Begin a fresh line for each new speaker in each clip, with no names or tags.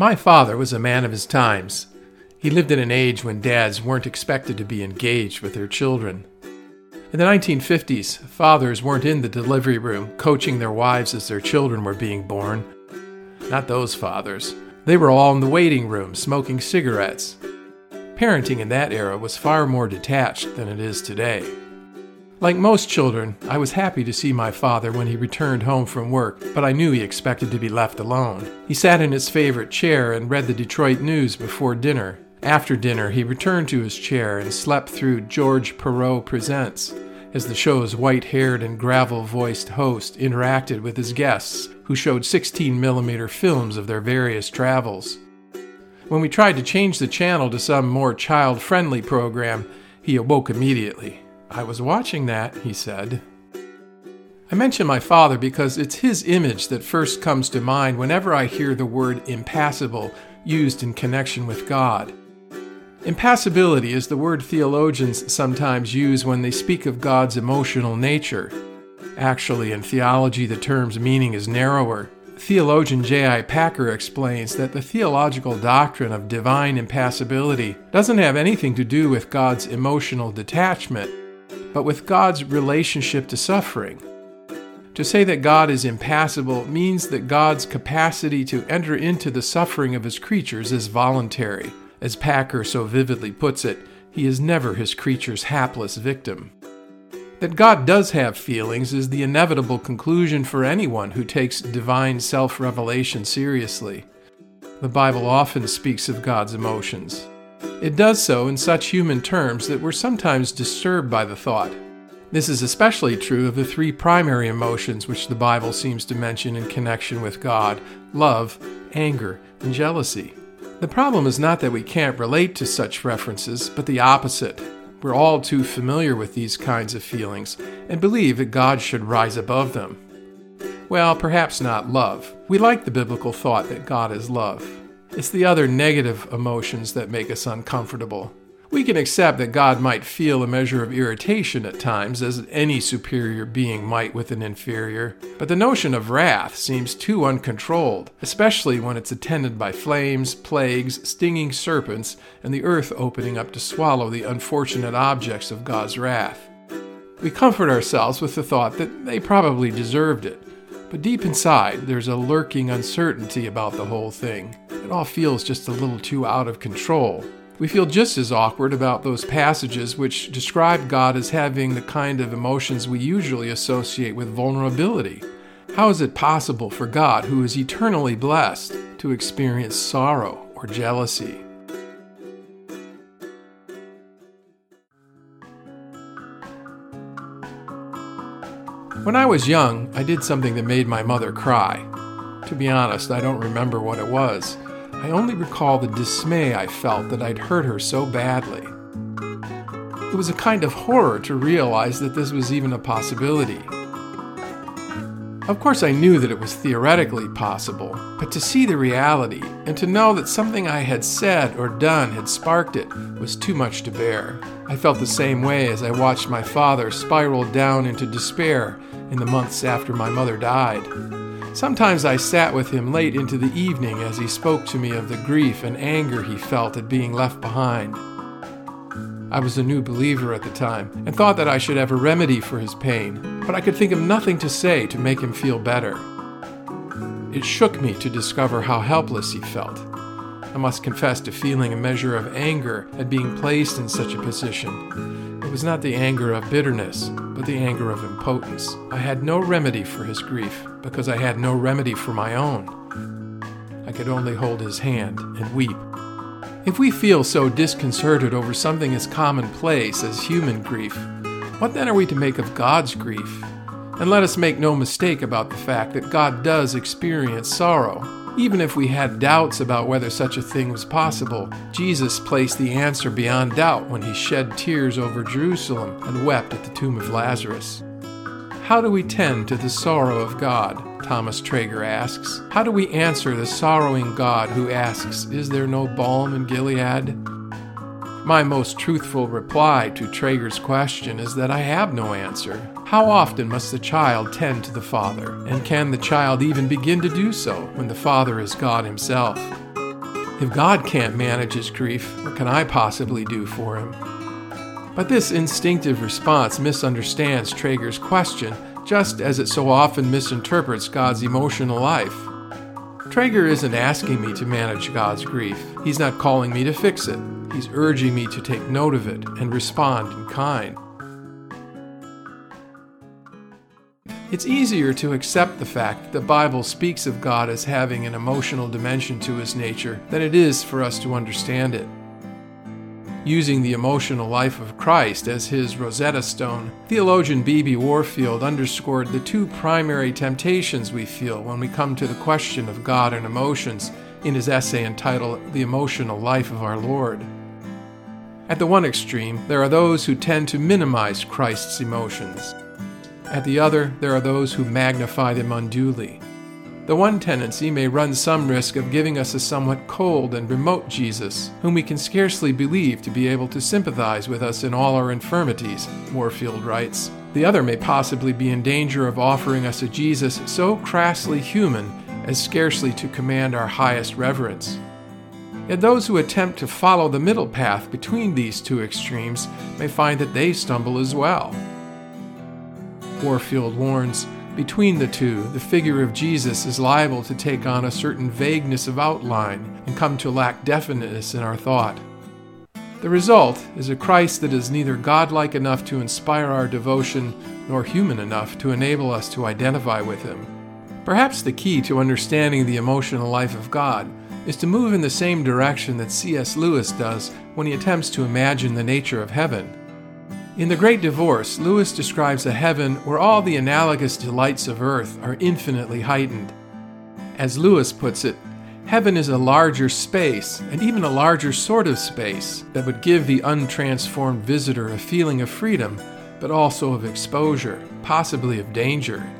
My father was a man of his times. He lived in an age when dads weren't expected to be engaged with their children. In the 1950s, fathers weren't in the delivery room coaching their wives as their children were being born. Not those fathers. They were all in the waiting room smoking cigarettes. Parenting in that era was far more detached than it is today. Like most children, I was happy to see my father when he returned home from work, but I knew he expected to be left alone. He sat in his favorite chair and read the Detroit news before dinner. After dinner, he returned to his chair and slept through George Pierrot Presents as the show's white haired and gravel voiced host interacted with his guests, who showed 16 millimeter films of their various travels. When we tried to change the channel to some more child friendly program, he awoke immediately. I was watching that, he said. I mention my father because it's his image that first comes to mind whenever I hear the word impassible used in connection with God. Impassibility is the word theologians sometimes use when they speak of God's emotional nature. Actually, in theology, the term's meaning is narrower. Theologian J.I. Packer explains that the theological doctrine of divine impassibility doesn't have anything to do with God's emotional detachment, but with God's relationship to suffering. To say that God is impassible means that God's capacity to enter into the suffering of his creatures is voluntary. As Packer so vividly puts it, he is never his creature's hapless victim. That God does have feelings is the inevitable conclusion for anyone who takes divine self revelation seriously. The Bible often speaks of God's emotions. It does so in such human terms that we're sometimes disturbed by the thought. This is especially true of the three primary emotions which the Bible seems to mention in connection with God love, anger, and jealousy. The problem is not that we can't relate to such references, but the opposite. We're all too familiar with these kinds of feelings and believe that God should rise above them. Well, perhaps not love. We like the biblical thought that God is love. It's the other negative emotions that make us uncomfortable. We can accept that God might feel a measure of irritation at times, as any superior being might with an inferior, but the notion of wrath seems too uncontrolled, especially when it's attended by flames, plagues, stinging serpents, and the earth opening up to swallow the unfortunate objects of God's wrath. We comfort ourselves with the thought that they probably deserved it, but deep inside, there's a lurking uncertainty about the whole thing. It all feels just a little too out of control. We feel just as awkward about those passages which describe God as having the kind of emotions we usually associate with vulnerability. How is it possible for God, who is eternally blessed, to experience sorrow or jealousy? When I was young, I did something that made my mother cry. To be honest, I don't remember what it was. I only recall the dismay I felt that I'd hurt her so badly. It was a kind of horror to realize that this was even a possibility. Of course, I knew that it was theoretically possible, but to see the reality and to know that something I had said or done had sparked it was too much to bear. I felt the same way as I watched my father spiral down into despair in the months after my mother died. Sometimes I sat with him late into the evening as he spoke to me of the grief and anger he felt at being left behind. I was a new believer at the time and thought that I should have a remedy for his pain, but I could think of nothing to say to make him feel better. It shook me to discover how helpless he felt. I must confess to feeling a measure of anger at being placed in such a position. It was not the anger of bitterness, but the anger of impotence. I had no remedy for his grief because I had no remedy for my own. I could only hold his hand and weep. If we feel so disconcerted over something as commonplace as human grief, what then are we to make of God's grief? And let us make no mistake about the fact that God does experience sorrow. Even if we had doubts about whether such a thing was possible, Jesus placed the answer beyond doubt when he shed tears over Jerusalem and wept at the tomb of Lazarus. How do we tend to the sorrow of God? Thomas Troeger asks. How do we answer the sorrowing God who asks, Is there no balm in Gilead? My most truthful reply to Troeger's question is that I have no answer. How often must the child tend to the Father? And can the child even begin to do so when the Father is God Himself? If God can't manage his grief, what can I possibly do for him? But this instinctive response misunderstands Troeger's question, just as it so often misinterprets God's emotional life. Troeger isn't asking me to manage God's grief. He's not calling me to fix it. He's urging me to take note of it and respond in kind. It's easier to accept the fact that the Bible speaks of God as having an emotional dimension to his nature than it is for us to understand it. Using the emotional life of Christ as his Rosetta Stone, theologian B.B. Warfield underscored the two primary temptations we feel when we come to the question of God and emotions in his essay entitled The Emotional Life of Our Lord. At the one extreme, there are those who tend to minimize Christ's emotions. At the other, there are those who magnify them unduly. The one tendency may run some risk of giving us a somewhat cold and remote Jesus, whom we can scarcely believe to be able to sympathize with us in all our infirmities, Warfield writes. The other may possibly be in danger of offering us a Jesus so crassly human as scarcely to command our highest reverence. Yet those who attempt to follow the middle path between these two extremes may find that they stumble as well. Warfield warns between the two, the figure of Jesus is liable to take on a certain vagueness of outline and come to lack definiteness in our thought. The result is a Christ that is neither godlike enough to inspire our devotion nor human enough to enable us to identify with him. Perhaps the key to understanding the emotional life of God is to move in the same direction that C.S. Lewis does when he attempts to imagine the nature of heaven. In The Great Divorce, Lewis describes a heaven where all the analogous delights of earth are infinitely heightened. As Lewis puts it, heaven is a larger space, and even a larger sort of space, that would give the untransformed visitor a feeling of freedom, but also of exposure, possibly of danger.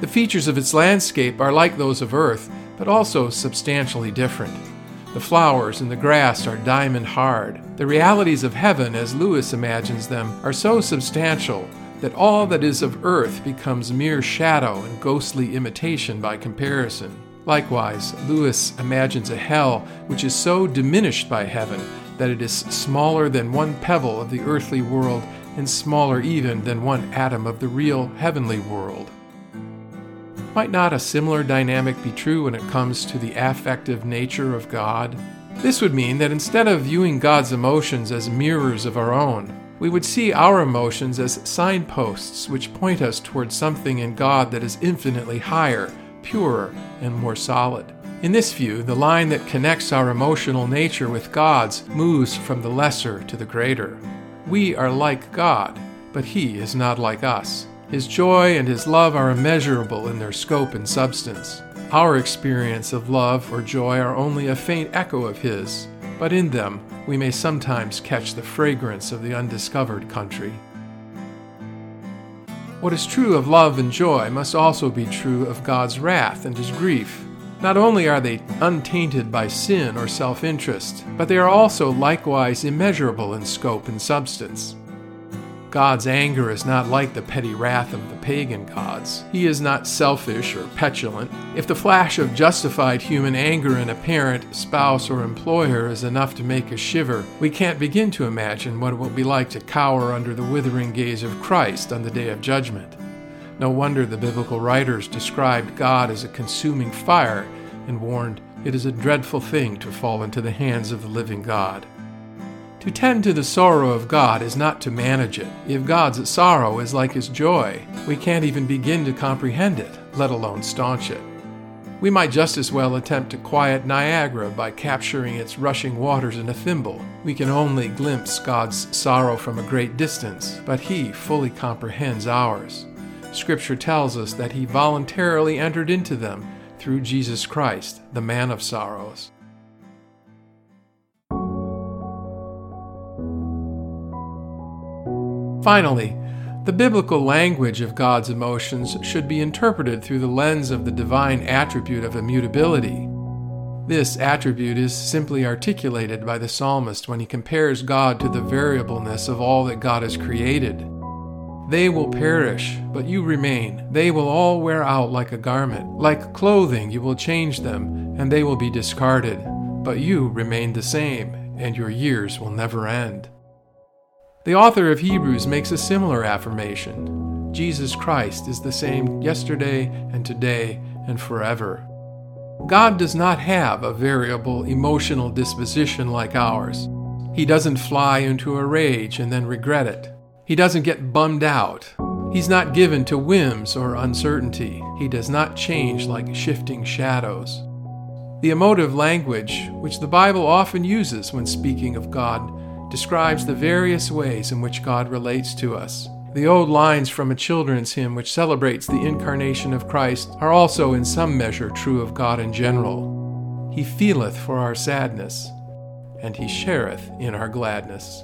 The features of its landscape are like those of earth, but also substantially different. The flowers and the grass are diamond hard. The realities of heaven, as Lewis imagines them, are so substantial that all that is of earth becomes mere shadow and ghostly imitation by comparison. Likewise, Lewis imagines a hell which is so diminished by heaven that it is smaller than one pebble of the earthly world and smaller even than one atom of the real heavenly world. Might not a similar dynamic be true when it comes to the affective nature of God? This would mean that instead of viewing God's emotions as mirrors of our own, we would see our emotions as signposts which point us towards something in God that is infinitely higher, purer, and more solid. In this view, the line that connects our emotional nature with God's moves from the lesser to the greater. We are like God, but He is not like us. His joy and His love are immeasurable in their scope and substance. Our experience of love or joy are only a faint echo of His, but in them we may sometimes catch the fragrance of the undiscovered country. What is true of love and joy must also be true of God's wrath and His grief. Not only are they untainted by sin or self interest, but they are also likewise immeasurable in scope and substance. God's anger is not like the petty wrath of the pagan gods. He is not selfish or petulant. If the flash of justified human anger in a parent, spouse, or employer is enough to make us shiver, we can't begin to imagine what it will be like to cower under the withering gaze of Christ on the day of judgment. No wonder the biblical writers described God as a consuming fire and warned, It is a dreadful thing to fall into the hands of the living God. To tend to the sorrow of God is not to manage it. If God's sorrow is like his joy, we can't even begin to comprehend it, let alone staunch it. We might just as well attempt to quiet Niagara by capturing its rushing waters in a thimble. We can only glimpse God's sorrow from a great distance, but He fully comprehends ours. Scripture tells us that He voluntarily entered into them through Jesus Christ, the man of sorrows. Finally, the biblical language of God's emotions should be interpreted through the lens of the divine attribute of immutability. This attribute is simply articulated by the psalmist when he compares God to the variableness of all that God has created. They will perish, but you remain. They will all wear out like a garment. Like clothing, you will change them, and they will be discarded. but you remain the same, and your years will never end. The author of Hebrews makes a similar affirmation Jesus Christ is the same yesterday and today and forever. God does not have a variable emotional disposition like ours. He doesn't fly into a rage and then regret it. He doesn't get bummed out. He's not given to whims or uncertainty. He does not change like shifting shadows. The emotive language, which the Bible often uses when speaking of God, describes the various ways in which God relates to us. The old lines from a children's hymn, which celebrates the incarnation of Christ, are also in some measure true of God in general. He feeleth for our sadness, and he shareth in our gladness.